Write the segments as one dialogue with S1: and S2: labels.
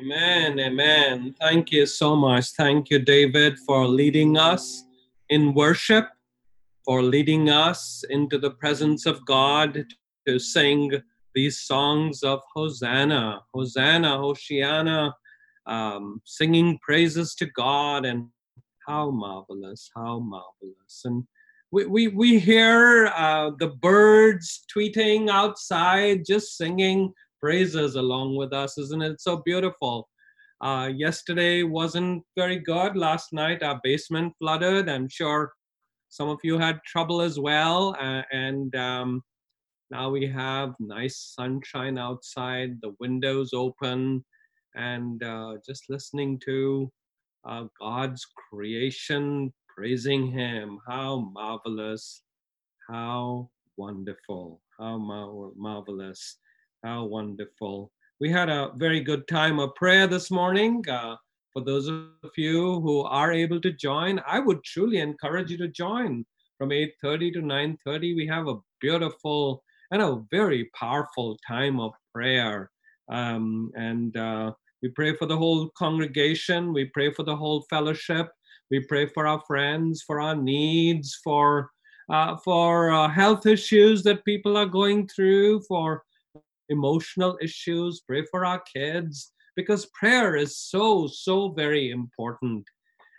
S1: Amen. Amen. Thank you so much. Thank you, David, for leading us in worship, for leading us into the presence of God to sing these songs of Hosanna, Hosanna, Hoshiana, um, singing praises to God, and how marvelous, how marvelous. And we, we, we hear uh, the birds tweeting outside, just singing praises along with us. Isn't it so beautiful? Uh, yesterday wasn't very good. Last night, our basement flooded. I'm sure some of you had trouble as well. Uh, and um, now we have nice sunshine outside, the windows open, and uh, just listening to uh, God's creation, praising Him. How marvelous, how wonderful, how mar- marvelous. How wonderful. We had a very good time of prayer this morning. Uh, for those of you who are able to join, I would truly encourage you to join from 8:30 to 9:30. We have a beautiful and a very powerful time of prayer. Um, and uh, we pray for the whole congregation. We pray for the whole fellowship. We pray for our friends, for our needs, for uh, for uh, health issues that people are going through, for emotional issues, pray for our kids, because prayer is so, so very important.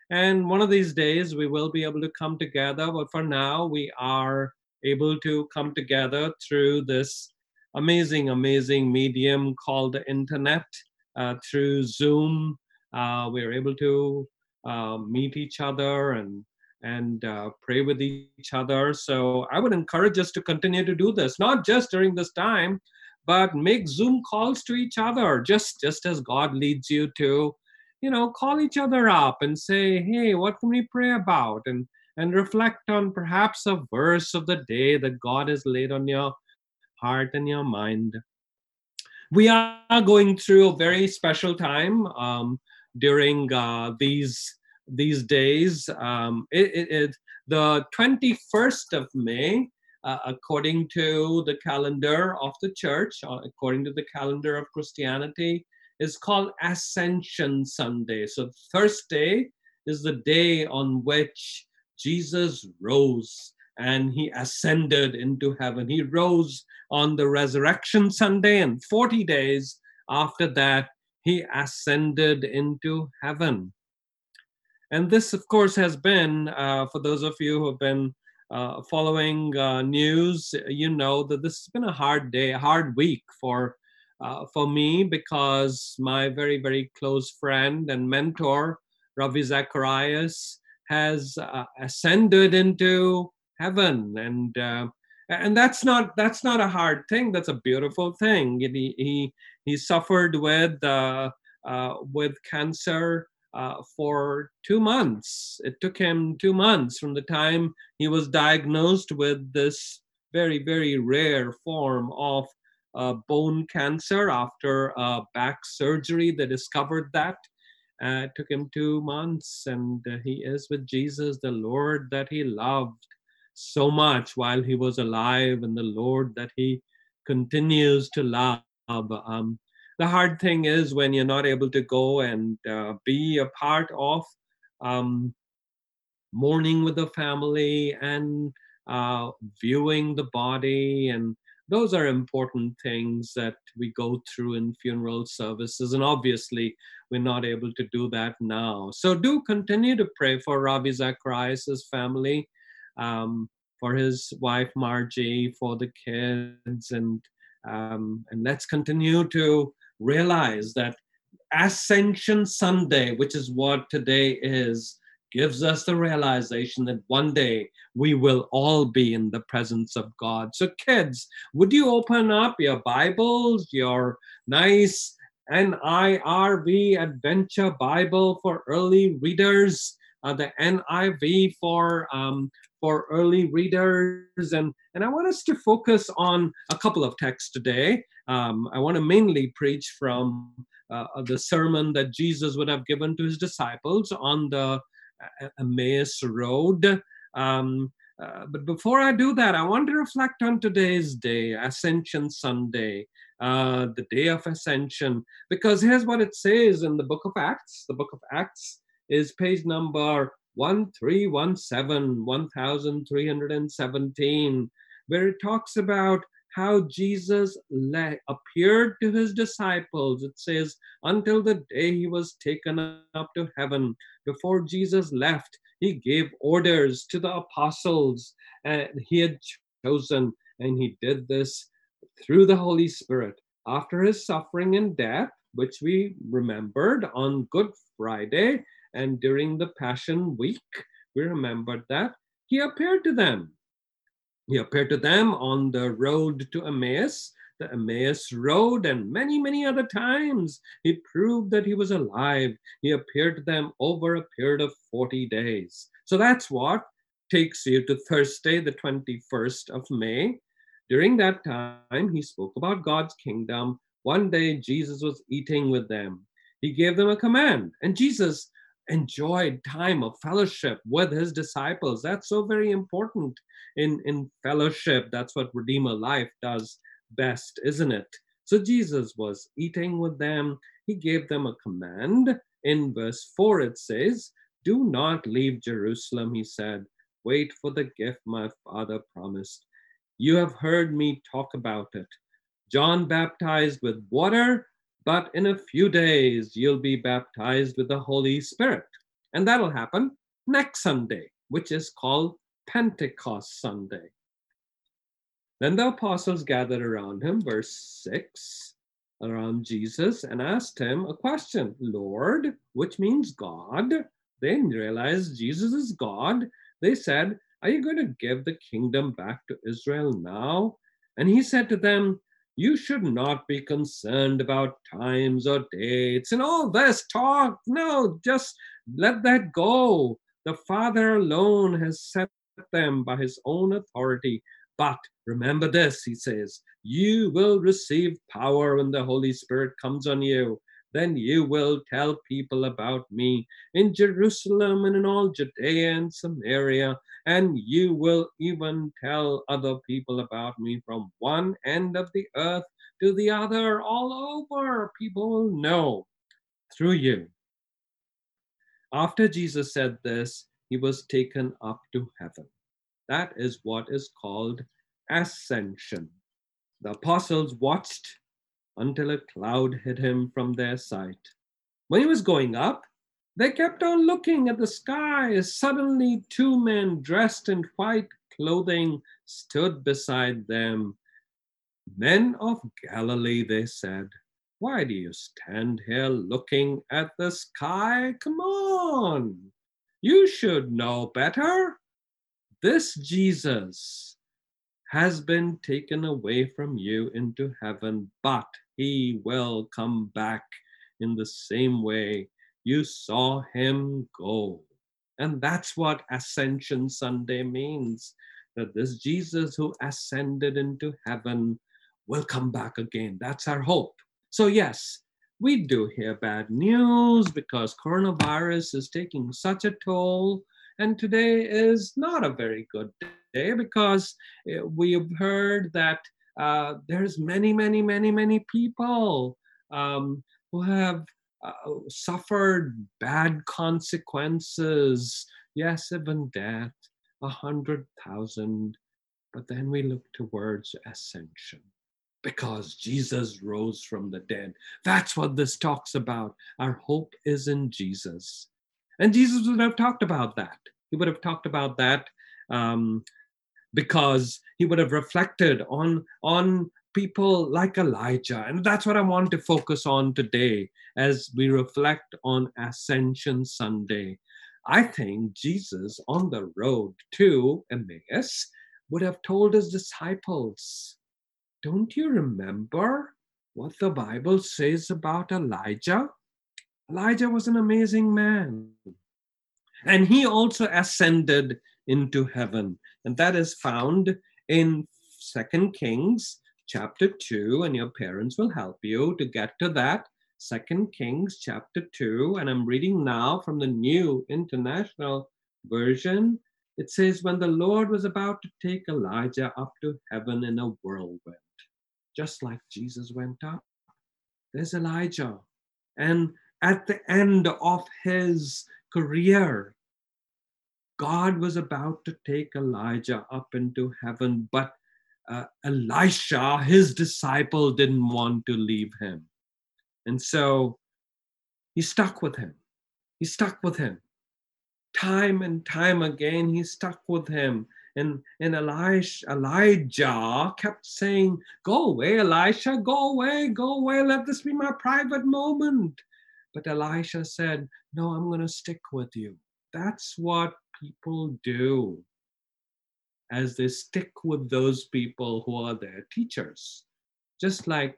S1: And one of these days we will be able to come together, but for now we are able to come together through this amazing, amazing medium called the internet, uh, through Zoom. Uh, we're able to uh, meet each other and and uh, pray with each other. So I would encourage us to continue to do this, not just during this time, but make zoom calls to each other just just as god leads you to you know call each other up and say hey what can we pray about? and and reflect on perhaps a verse of the day that god has laid on your heart and your mind. We are going through a very special time. Um, during uh, these these days um, it, it, it, the 21st of may uh, according to the calendar of the church, uh, according to the calendar of Christianity, is called Ascension Sunday. So Thursday is the day on which Jesus rose and he ascended into heaven. He rose on the resurrection Sunday, and 40 days after that, he ascended into heaven. And this, of course, has been, uh, for those of you who have been uh, following uh, news, you know that this has been a hard day, a hard week for uh, for me because my very very close friend and mentor Ravi Zacharias has uh, ascended into heaven, and uh, and that's not that's not a hard thing. That's a beautiful thing. He he, he suffered with uh, with cancer uh, for two months. It took him two months from the time he was diagnosed with this very, very rare form of uh, bone cancer after uh, back surgery. They discovered that. Uh, it took him two months, and uh, he is with Jesus, the Lord that he loved so much while he was alive, and the Lord that he continues to love. Um, the hard thing is when you're not able to go and uh, be a part of um, mourning with the family and uh, viewing the body and those are important things that we go through in funeral services and obviously we're not able to do that now. So do continue to pray for ravi zacharias' family um, for his wife margie for the kids and um, and let's continue to realize that Ascension Sunday, which is what today is, gives us the realization that one day we will all be in the presence of God. So, kids, would you open up your Bibles, your nice NIRV Adventure Bible for early readers, uh, the NIV for um, for early readers, and and I want us to focus on a couple of texts today. Um, I want to mainly preach from uh, the sermon that Jesus would have given to his disciples on the uh, Emmaus Road. Um, uh, but before I do that, I want to reflect on today's day, Ascension Sunday, uh, the day of Ascension, because here's what it says in the book of Acts. The book of Acts is page number 1317, 1317, where it talks about how Jesus appeared to his disciples. It says, until the day he was taken up to heaven. Before Jesus left, he gave orders to the apostles and he had chosen, and he did this through the Holy Spirit. After his suffering and death, which we remembered on Good Friday and during the Passion Week, we remembered that he appeared to them. He appeared to them on the road to Emmaus, the Emmaus Road, and many, many other times. He proved that he was alive. He appeared to them over a period of 40 days. So that's what takes you to Thursday, the 21st of May. During that time, he spoke about God's kingdom. One day, Jesus was eating with them. He gave them a command, and Jesus enjoyed time of fellowship with his disciples. That's so very important in, in fellowship. That's what Redeemer Life does best, isn't it? So Jesus was eating with them. He gave them a command. In verse 4, it says, Do not leave Jerusalem, he said. Wait for the gift my father promised. You have heard me talk about it. John baptized with water, but in a few days you'll be baptized with the Holy Spirit. And that'll happen next Sunday, which is called Pentecost Sunday. Then the apostles gathered around him, verse 6, around Jesus, and asked him a question Lord, which means God. They realized Jesus is God. They said, Are you going to give the kingdom back to Israel now? And he said to them, You should not be concerned about times or dates and all this talk. No, just let that go. The Father alone has set them by his own authority but remember this, he says, you will receive power when the Holy Spirit comes on you. Then you will tell people about me in Jerusalem and in all Judea and Samaria, and you will even tell other people about me from one end of the earth to the other, all over. People will know through you. After Jesus said this, he was taken up to heaven. That is what is called ascension. The apostles watched until a cloud hid him from their sight. When he was going up, they kept on looking at the sky. Suddenly, two men dressed in white clothing stood beside them. Men of Galilee, they said, why do you stand here looking at the sky? Come on, you should know better. This Jesus has been taken away from you into heaven, but he will come back in the same way you saw him go. And that's what Ascension Sunday means that this Jesus who ascended into heaven will come back again. That's our hope. So, yes, we do hear bad news because coronavirus is taking such a toll and today is not a very good day because eh, we've heard that uh, there's many, many, many, many people um, who have uh, suffered bad consequences. Yes, even death, a hundred thousand. But then we look towards ascension because Jesus rose from the dead. That's what this talks about. Our hope is in Jesus. And Jesus would have talked about that. He would have talked about that um, because he would have reflected on, on people like Elijah. And that's what I want to focus on today as we reflect on Ascension Sunday. I think Jesus on the road to Emmaus would have told his disciples, Don't you remember what the Bible says about Elijah? Elijah was an amazing man. And he also ascended into heaven. And that is found in Second Kings chapter 2. And your parents will help you to get to that. Second Kings chapter 2. And I'm reading now from the New International Version. it says, when the Lord was about to take Elijah up to heaven in a whirlwind, just like Jesus went up, there's Elijah. And at the end of his career, God was about to take Elijah up into heaven, but uh, Elisha, his disciple, didn't want to leave him. And so he stuck with him. He stuck with him time and time again he stuck with him and and Elijah, Elijah kept saying, Go away, Elisha, go away, go away, let this be my private moment. But Elisha said, No, I'm going to stick with you. That's what people do as they stick with those people who are their teachers. Just like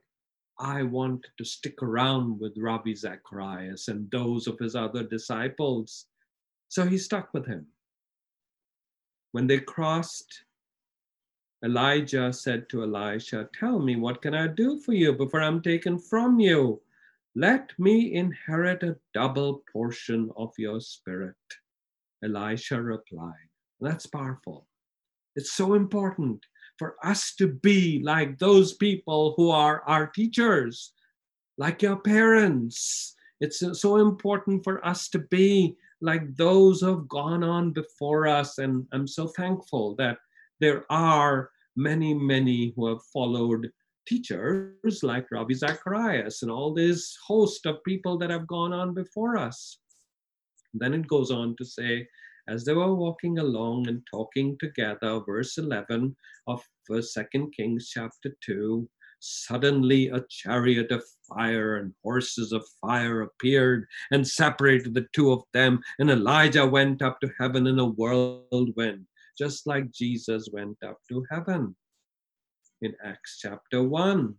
S1: I want to stick around with Ravi Zacharias and those of his other disciples so he stuck with him. When they crossed, Elijah said to Elisha, Tell me, what can I do for you before I'm taken from you? Let me inherit a double portion of your spirit. Elisha replied, That's powerful. It's so important for us to be like those people who are our teachers, like your parents. It's so important for us to be like those who have gone on before us. And I'm so thankful that there are many, many who have followed teachers like Ravi Zacharias and all this host of people that have gone on before us. Then it goes on to say, as they were walking along and talking together, verse 11 of First Second Kings chapter 2, Suddenly, a chariot of fire and horses of fire appeared and separated the two of them. And Elijah went up to heaven in a whirlwind, just like Jesus went up to heaven. In Acts chapter 1,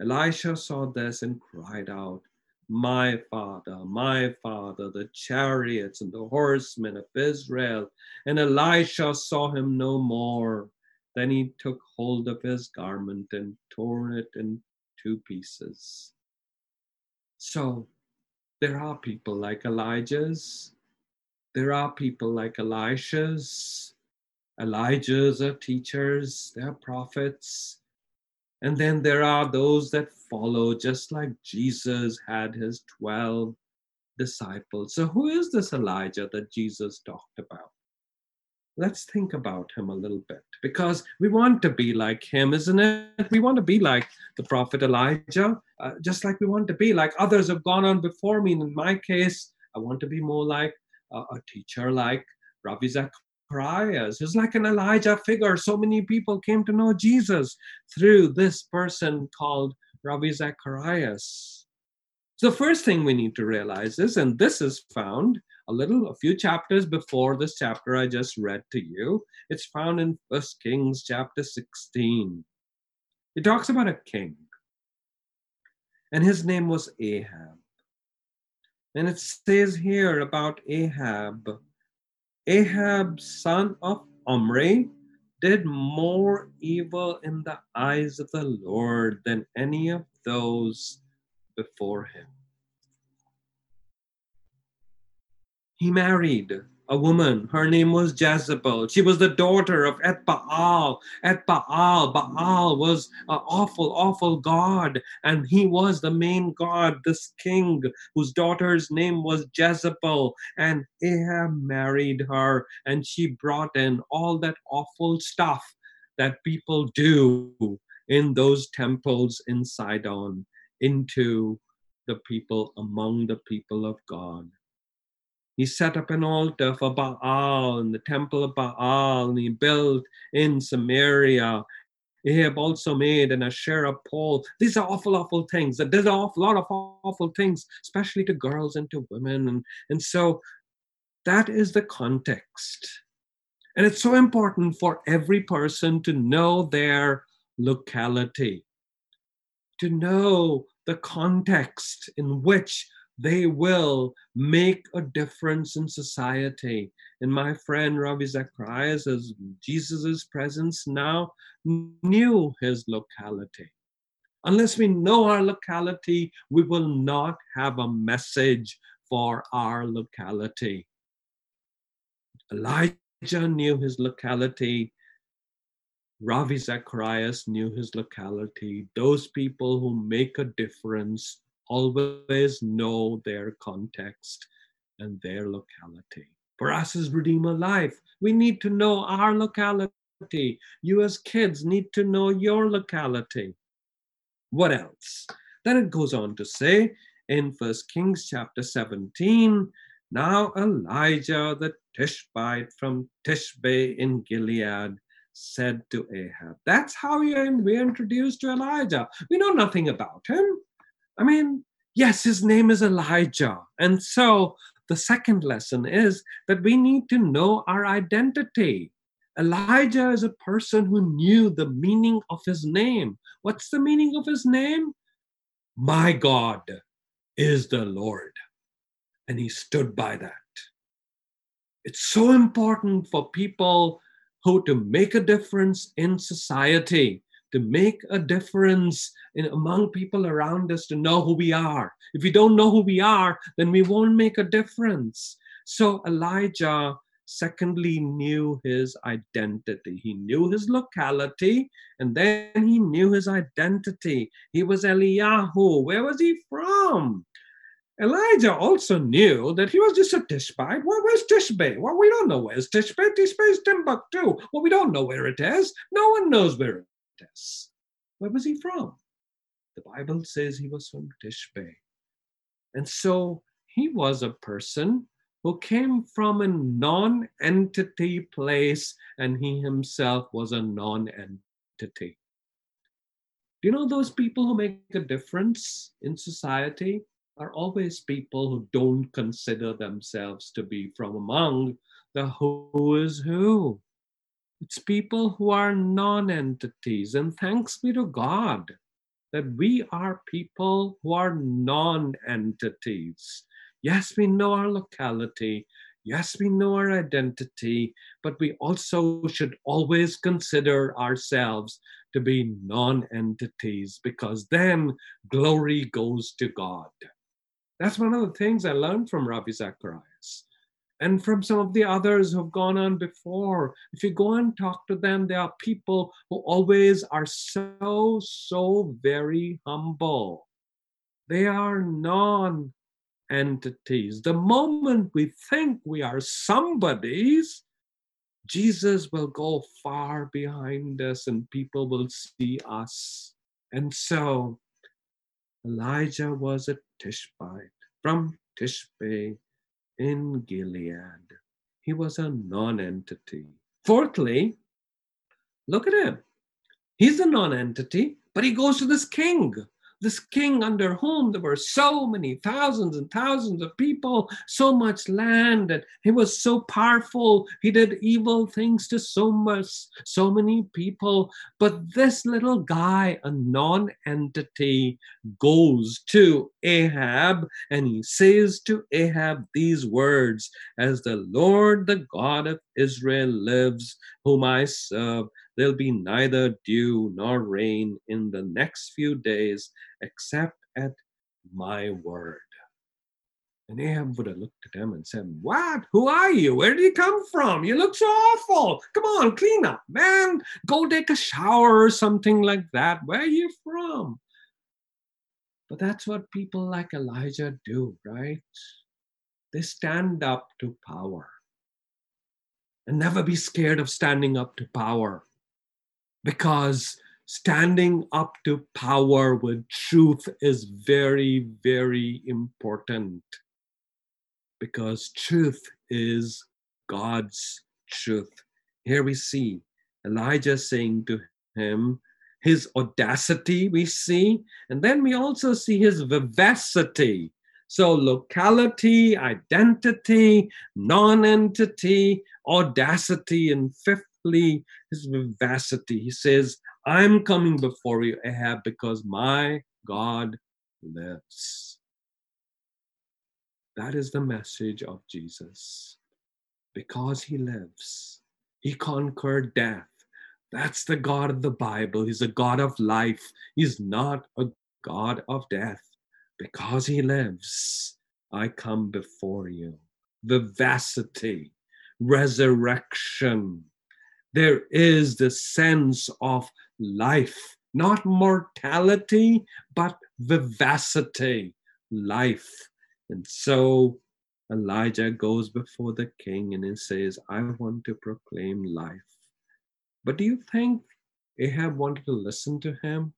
S1: Elisha saw this and cried out, My father, my father, the chariots and the horsemen of Israel. And Elisha saw him no more. Then he took hold of his garment and tore it in two pieces. So there are people like Elijah's, there are people like Elisha's. Elijah's are teachers, they're prophets. And then there are those that follow, just like Jesus had his 12 disciples. So, who is this Elijah that Jesus talked about? let's think about him a little bit because we want to be like him, isn't it? We want to be like the prophet Elijah, uh, just like we want to be like others have gone on before me. And in my case, I want to be more like uh, a teacher like Ravi Zacharias, who's like an Elijah figure. So many people came to know Jesus through this person called Ravi Zacharias. The first thing we need to realize is, and this is found a little, a few chapters before this chapter I just read to you. It's found in First Kings chapter 16. It talks about a king, and his name was Ahab. And it says here about Ahab Ahab, son of Omri, did more evil in the eyes of the Lord than any of those before him. he married a woman. Her name was Jezebel. She was the daughter of Et Baal. Et Baal. Baal was an awful, awful god. And he was the main god, this king whose daughter's name was Jezebel. And Ahab married her and she brought in all that awful stuff that people do in those temples in Sidon into the people, among the people of God. He set up an altar for Baal in the temple of Baal, and he built in Samaria. Ahab also made an Asherah pole. These are awful, awful things. There's an awful lot of awful things, especially to girls and to women. And, and so that is the context. And it's so important for every person to know their locality, to know the context in which they will make a difference in society. And my friend Ravi Zacharias, as Jesus' presence now, knew his locality. Unless we know our locality, we will not have a message for our locality. Elijah knew his locality. Ravi Zacharias knew his locality. Those people who make a difference always know their context and their locality. For us as Redeemer Life, we need to know our locality. You as kids need to know your locality. What else? Then it goes on to say in First Kings chapter 17, now Elijah the Tishbite from Tishbe in Gilead said to Ahab. That's how we're introduced to Elijah. We know nothing about him. I mean, yes, his name is Elijah. And so the second lesson is that we need to know our identity. Elijah is a person who knew the meaning of his name. What's the meaning of his name? My God is the Lord. And he stood by that. It's so important for people who to make a difference in society, to make a difference in, among people around us, to know who we are. If we don't know who we are, then we won't make a difference. So Elijah secondly knew his identity. He knew his locality and then he knew his identity. He was eliyahu. Where was he from? Elijah also knew that he was just a tishbite well, where's tishbe well we don't know where's tishbe tishbe is timbuktu. Well we don't know where it is. No one knows where where was he from the bible says he was from tishbe and so he was a person who came from a non entity place and he himself was a non entity. Do you know those people who make a difference in society are always people who don't consider themselves to be from among the who is who? It's people who are non entities. And thanks be to God that we are people who are non entities. Yes, we know our locality. Yes, we know our identity, but we also should always consider ourselves to be non entities because then glory goes to God. That's one of the things I learned from Ravi Zacharias and from some of the others who've gone on before. If you go and talk to them, there are people who always are so, so very humble. They are non entities. The moment we think we are somebody's, Jesus will go far behind us and people will see us. And so Elijah was a Tishbite from Tishbe in Gilead. He was a non entity. Fourthly, look at him. He's a non entity, but he goes to this king this king under whom there were so many thousands and thousands of people, so much land, and he was so powerful. He did evil things to so much, so many people. But this little guy, a non-entity, goes to Ahab and he says to Ahab these words, as the Lord, the God of Israel lives, whom I serve, there'll be neither dew nor rain in the next few days except at my word. And Ahab would have looked at him and said, What? Who are you? Where did you come from? You look so awful. Come on, clean up, man. Go take a shower or something like that. Where are you from? But that's what people like Elijah do, right? They stand up to power. And never be scared of standing up to power because standing up to power with truth is very, very important because truth is God's truth. Here we see Elijah saying to him, his audacity, we see, and then we also see his vivacity. So, locality, identity, non entity, audacity, and fifthly, his vivacity. He says, I'm coming before you, Ahab, because my God lives. That is the message of Jesus. Because he lives, he conquered death. That's the God of the Bible. He's a God of life. He's not a God of death. Because he lives, I come before you. Vivacity. resurrection. There is the sense of life, not mortality, but vivacity, life. And so Elijah goes before the king and he says, I want to proclaim life. But do you think Ahab wanted to listen to him?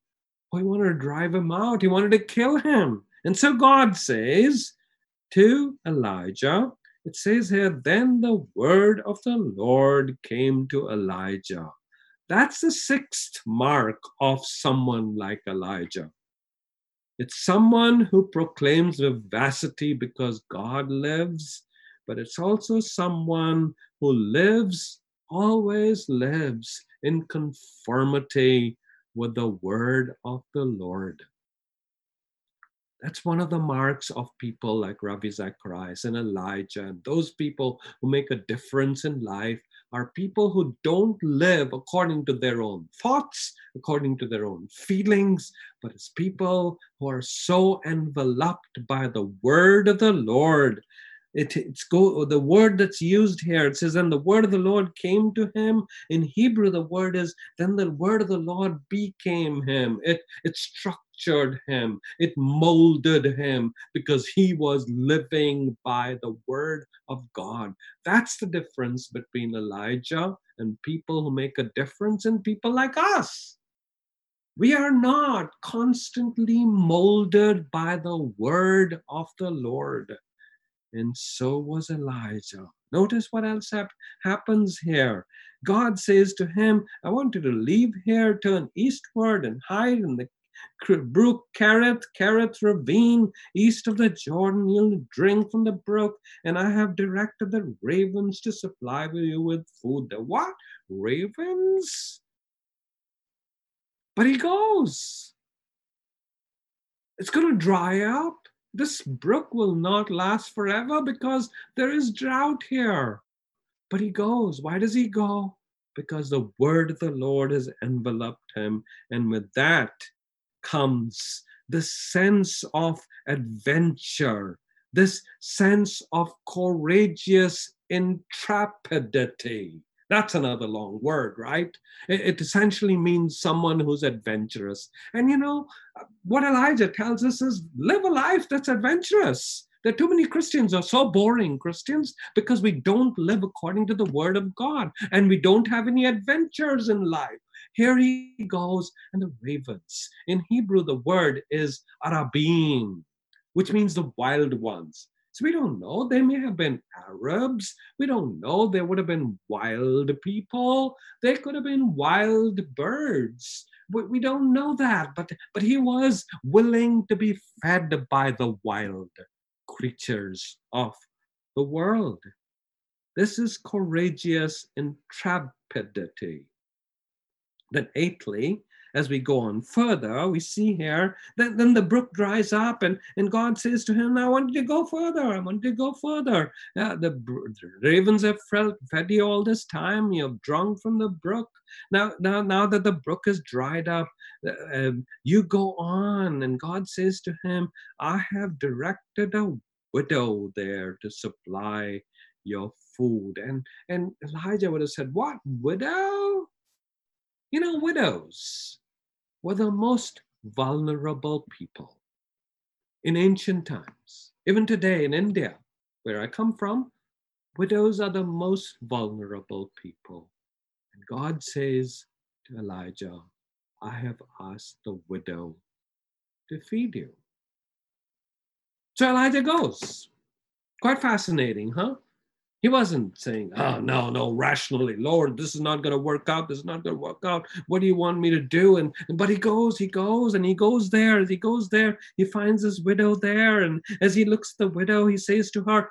S1: Oh, he wanted to drive him out. He wanted to kill him. And so God says to Elijah, it says here, then the word of the Lord came to Elijah. That's the sixth mark of someone like Elijah. It's someone who proclaims vivacity because God lives, but it's also someone who lives, always lives in conformity with the word of the Lord. That's one of the marks of people like Ravi Zacharias and Elijah and those people who make a difference in life are people who don't live according to their own thoughts, according to their own feelings, but it's people who are so enveloped by the word of the Lord. It, it's go the word that's used here. It says, "And the word of the Lord came to him." In Hebrew, the word is, "Then the word of the Lord became him." It it structured him, it molded him because he was living by the word of God. That's the difference between Elijah and people who make a difference and people like us. We are not constantly molded by the word of the Lord. And so was Elijah. Notice what else hap- happens here. God says to him, I want you to leave here, turn eastward, and hide in the brook Kerith, Kerith ravine, east of the Jordan. You'll drink from the brook, and I have directed the ravens to supply you with food. The what? Ravens? But he goes. It's going to dry up. This brook will not last forever because there is drought here. But he goes. Why does he go? Because the word of the Lord has enveloped him. And with that, comes the sense of adventure, this sense of courageous intrepidity. That's another long word, right? It, it, essentially means someone who's adventurous. And you know, what Elijah tells us is live a life that's adventurous. There are too many Christians are so boring Christians because we don't live according to the word of God and we don't have any adventures in life. Here he goes, and the ravens. In Hebrew, the word is arabim, which means the wild ones. So we don't know. They may have been Arabs. We don't know. They would have been wild people. They could have been wild birds. We, we don't know that. But, but he was willing to be fed by the wild creatures of the world. This is courageous intrepidity. Then, eighthly, as we go on further, we see here that then the brook dries up, and, and God says to him, I want you to go further. I want you to go further. The, the ravens have fed you all this time. You have drunk from the brook. Now, now, now that the brook is dried up, uh, you go on. And God says to him, I have directed a widow there to supply your food. And, and Elijah would have said, What, widow? You know, widows were the most vulnerable people in ancient times. Even today in India, where I come from, widows are the most vulnerable people. And God says to Elijah, I have asked the widow to feed you. So Elijah goes. Quite fascinating, huh? He wasn't saying, oh, no, no, rationally, Lord, this is not going to work out. This is not going to work out. What do you want me to do? And But he goes, he goes, and he goes there. As he goes there, he finds his widow there. And as he looks at the widow, he says to her,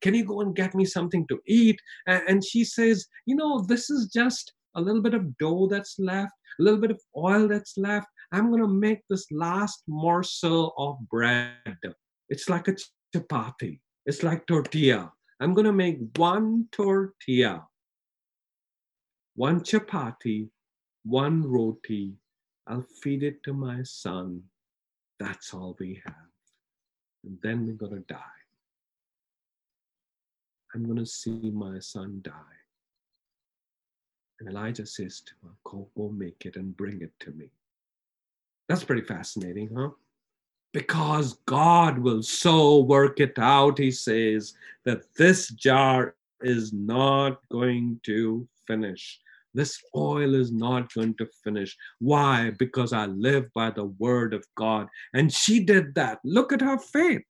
S1: can you go and get me something to eat? And she says, you know, this is just a little bit of dough that's left, a little bit of oil that's left. I'm going to make this last morsel of bread. It's like a chapati. It's like tortilla. I'm going to make one tortilla, one chapati, one roti. I'll feed it to my son. That's all we have. And then we're going to die. I'm going to see my son die. And Elijah says to her, Go, go make it and bring it to me. That's pretty fascinating, huh? Because God will so work it out, he says, that this jar is not going to finish. This oil is not going to finish. Why? Because I live by the word of God. And she did that. Look at her faith.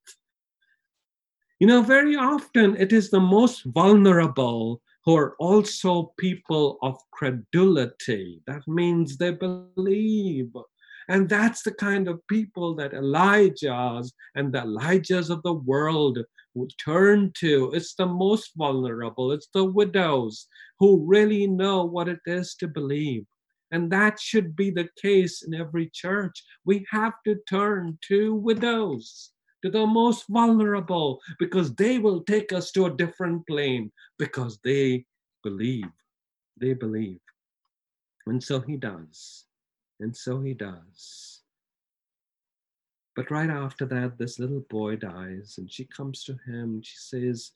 S1: You know, very often it is the most vulnerable who are also people of credulity. That means they believe. And that's the kind of people that Elijah's and the Elijahs of the world turn to. It's the most vulnerable, it's the widows who really know what it is to believe. And that should be the case in every church. We have to turn to widows, to the most vulnerable, because they will take us to a different plane because they believe. They believe. And so he does. And so he does. But right after that, this little boy dies, and she comes to him. and She says,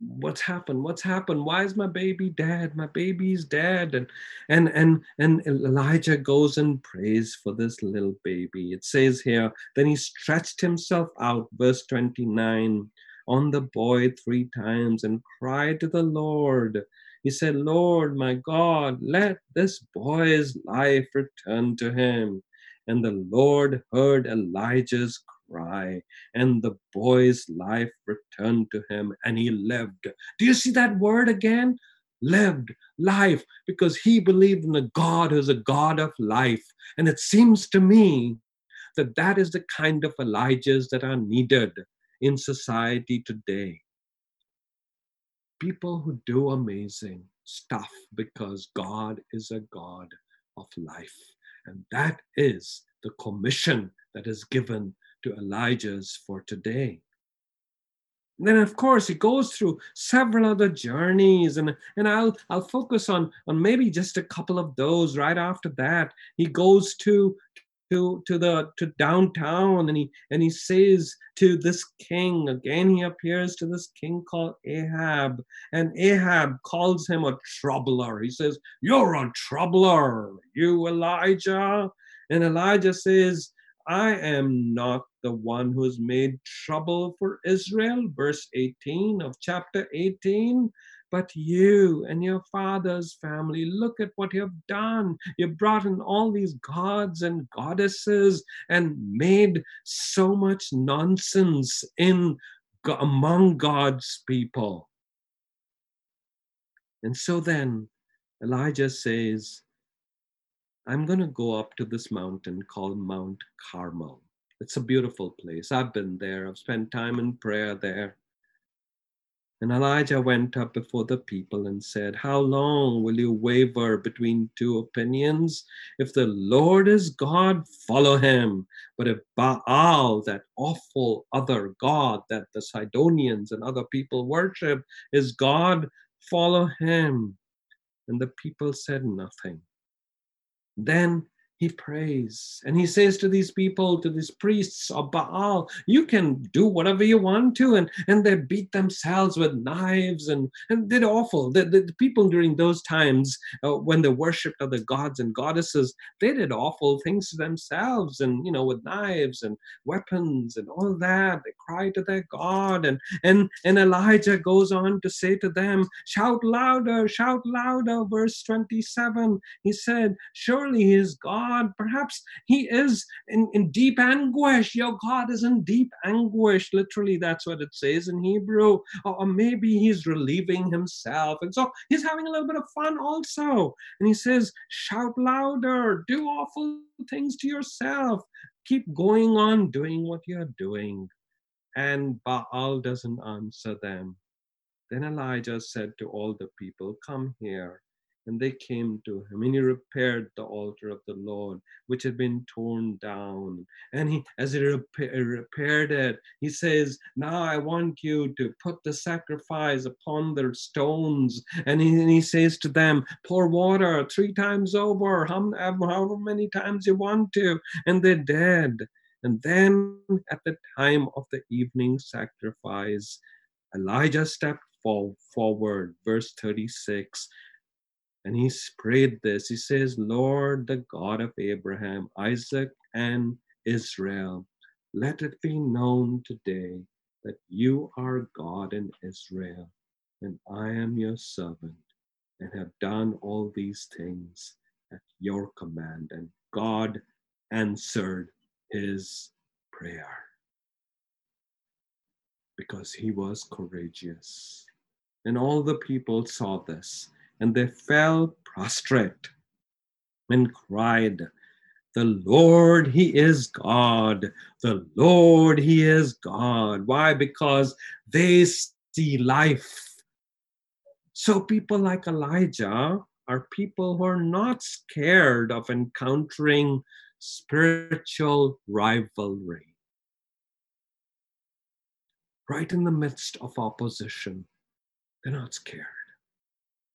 S1: What's happened? What's happened? Why is my baby dead? My baby's dead. And and and and Elijah goes and prays for this little baby. It says here, then he stretched himself out, verse 29, on the boy three times and cried to the Lord. He said, Lord, my God, let this boy's life return to him. And the Lord heard Elijah's cry, and the boy's life returned to him, and he lived. Do you see that word again? Lived life because he believed in a God who's a God of life. And it seems to me that that is the kind of Elijahs that are needed in society today people who do amazing stuff because God is a God of life. And that is the commission that is given to Elijah's for today. And then of course he goes through several other journeys and, and I'll I'll focus on, on maybe just a couple of those right after that. He goes to to to the to downtown and he and he says to this king again he appears to this king called ahab and ahab calls him a troubler. He says you're a troubler you elijah. And elijah says i am not the one who's made trouble for israel. Verse 18 of chapter 18 but you and your father's family, look at what you've done. You brought in all these gods and goddesses and made so much nonsense in among God's people. And so then Elijah says, I'm going to go up to this mountain called Mount Carmel. It's a beautiful place. I've been there. I've spent time in prayer there. And Elijah went up before the people and said, How long will you waver between two opinions? If the Lord is God, follow him. But if Baal, that awful other God that the Sidonians and other people worship, is God, follow him. And the people said nothing. Then he prays and he says to these people to these priests of baal you can do whatever you want to and and they beat themselves with knives and and they're awful. The, the, the people during those times uh, when they worshipped other gods and goddesses they did awful things to themselves and you know with knives and weapons and all that. They cry to their god and and and elijah goes on to say to them shout louder shout louder verse 27 he said surely he is god God. Perhaps he is in, in deep anguish. Your God is in deep anguish. Literally, that's what it says in Hebrew. Or, or maybe he's relieving himself. And so he's having a little bit of fun also. And he says, shout louder, do awful things to yourself. Keep going on doing what you're doing. And Baal doesn't answer them. Then Elijah said to all the people, Come here. And they came to him, and he repaired the altar of the Lord, which had been torn down. And he, as he repa- repaired it, he says, Now I want you to put the sacrifice upon their stones. And he, and he says to them, Pour water three times over, however many times you want to. And they did. And then at the time of the evening sacrifice, Elijah stepped forward, verse 36. And he prayed this. He says, Lord, the God of Abraham, Isaac, and Israel, let it be known today that you are God in Israel, and I am your servant, and have done all these things at your command. And God answered his prayer because he was courageous. And all the people saw this, and they fell prostrate and cried, The Lord, He is God. The Lord, He is God. Why? Because they see life. So people like Elijah are people who are not scared of encountering spiritual rivalry. Right in the midst of opposition, they're not scared.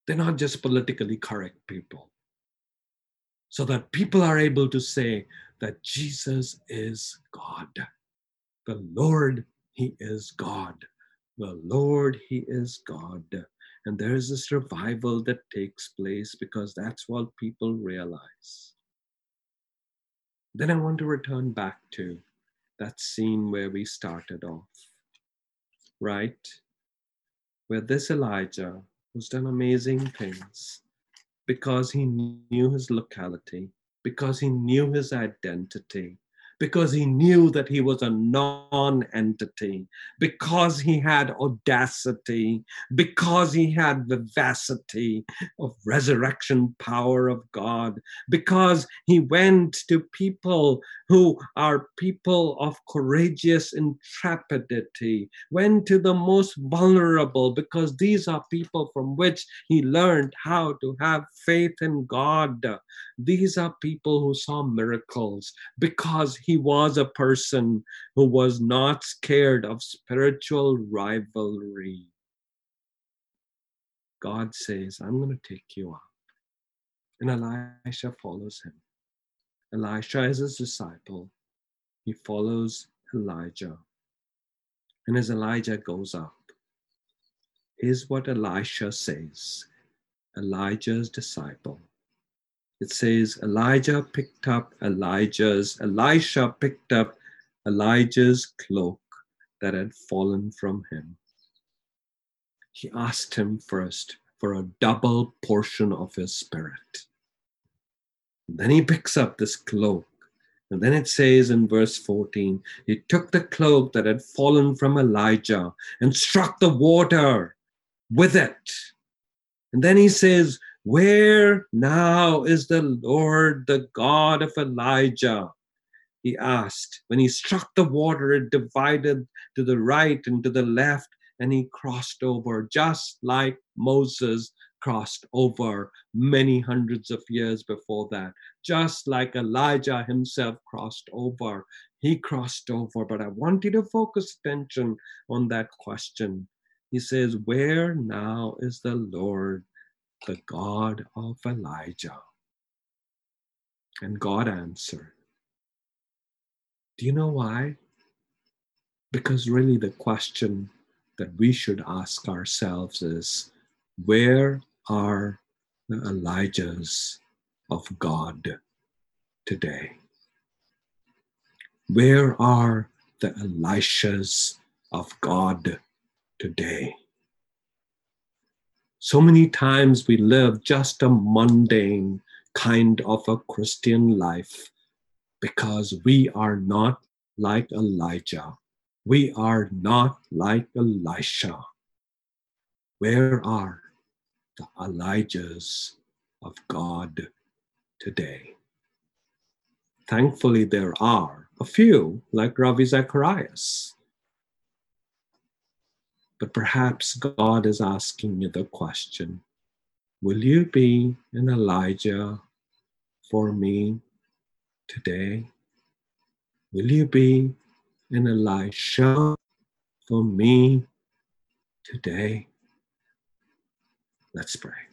S1: They're not just politically correct people. So that people are able to say that Jesus is God. The Lord, He is God. The Lord, He is God. And there's this revival that takes place because that's what people realize. Then I want to return back to that scene where we started off, right? Where this Elijah, who's done amazing things because he knew his locality, because he knew his identity, because he knew that he was a non entity, because he had audacity, because he had vivacity of resurrection power of God, because he went to people who are people of courageous intrepidity, went to the most vulnerable, because these are people from which he learned how to have faith in God. These are people who saw miracles because he was a person who was not scared of spiritual rivalry. God says, I'm going to take you up. And Elisha follows him. Elisha is his disciple. He follows Elijah. And as Elijah goes up, here's what Elisha says Elijah's disciple it says Elijah picked up Elijah's, Elisha picked up Elijah's cloak that had fallen from him. He asked him first for a double portion of his spirit. then he picks up this cloak. And then it says in verse 14, he took the cloak that had fallen from Elijah and struck the water with it. And then he says, where now is the Lord, the God of Elijah? He asked. When he struck the water, it divided to the right and to the left, and he crossed over, just like Moses crossed over many hundreds of years before that. Just like Elijah himself crossed over, he crossed over. But I want you to focus attention on that question. He says, Where now is the Lord, the God of Elijah. And God answered. Do you know why? Because really, the question that we should ask ourselves is where are the Elijahs of God today? Where are the Elishas of God today? So many times we live just a mundane kind of a Christian life because we are not like Elijah. We are not like Elisha. Where are the Elijahs of God today? Thankfully, there are a few, like Ravi Zacharias, but perhaps God is asking you the question Will you be an Elijah for me today? Will you be an Elisha for me today? Let's pray.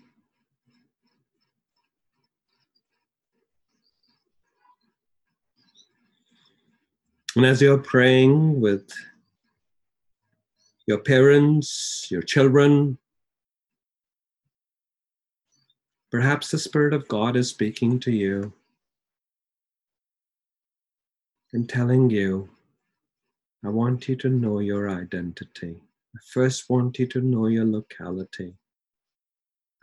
S1: And as you're praying with your parents, your children. Perhaps the Spirit of God is speaking to you and telling you, I want you to know your identity. I first want you to know your locality.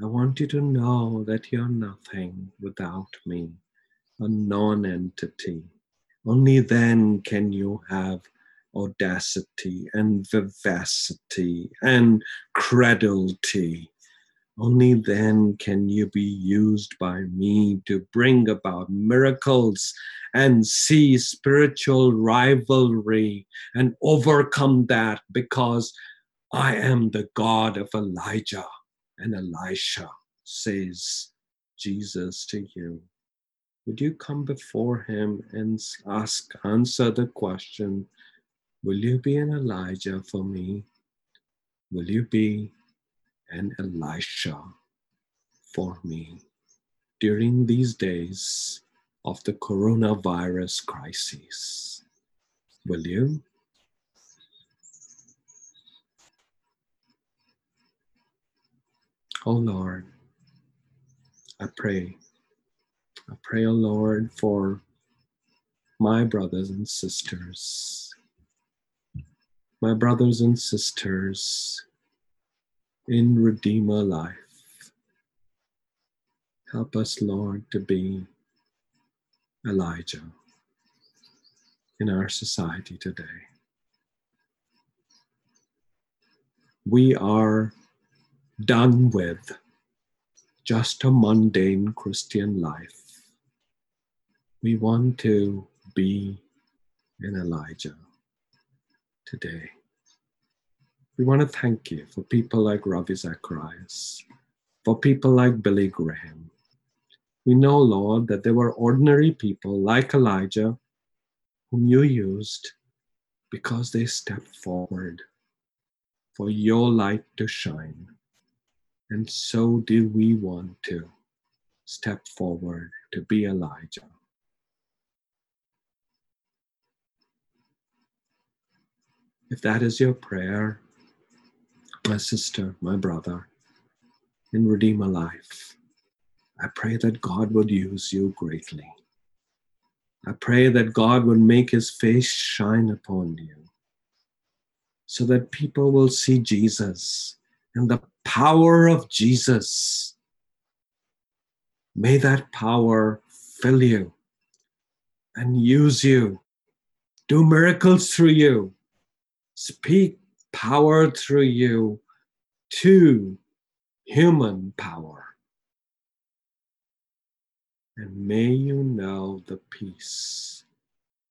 S1: I want you to know that you're nothing without me, a non entity. Only then can you have audacity and vivacity and credulity. Only then can you be used by me to bring about miracles and see spiritual rivalry and overcome that because I am the God of Elijah and Elisha, says Jesus to you. Would you come before him and ask, answer the question, Will you be an Elijah for me? Will you be an Elisha for me during these days of the coronavirus crisis? Will you? Oh Lord, I pray. I pray, O oh Lord, for my brothers and sisters, my brothers and sisters in Redeemer life. Help us, Lord, to be Elijah in our society today. We are done with just a mundane Christian life. We want to be an Elijah today. We want to thank you for people like Ravi Zacharias, for people like Billy Graham. We know, Lord, that there were ordinary people like Elijah whom you used because they stepped forward for your light to shine and so do we want to step forward to be Elijah. If that is your prayer, my sister, my brother, in Redeemer Life, I pray that God would use you greatly. I pray that God would make his face shine upon you so that people will see Jesus and the power of Jesus. May that power fill you and use you, do miracles through you, speak power through you to human power. And may you know the peace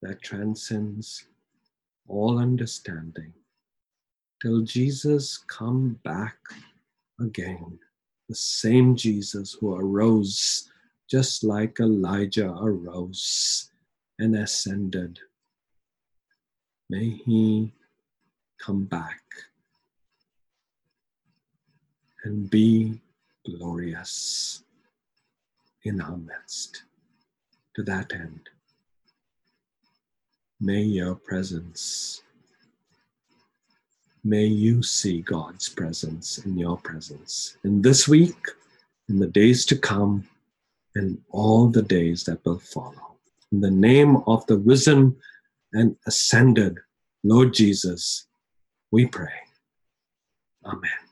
S1: that transcends all understanding till Jesus come back again. The same Jesus who arose just like Elijah arose and ascended. May he come back and be glorious in our midst. To that end, may your presence may you see God's presence in your presence in this week, in the days to come, and all the days that will follow. In the name of the risen and ascended Lord Jesus, we pray. Amen.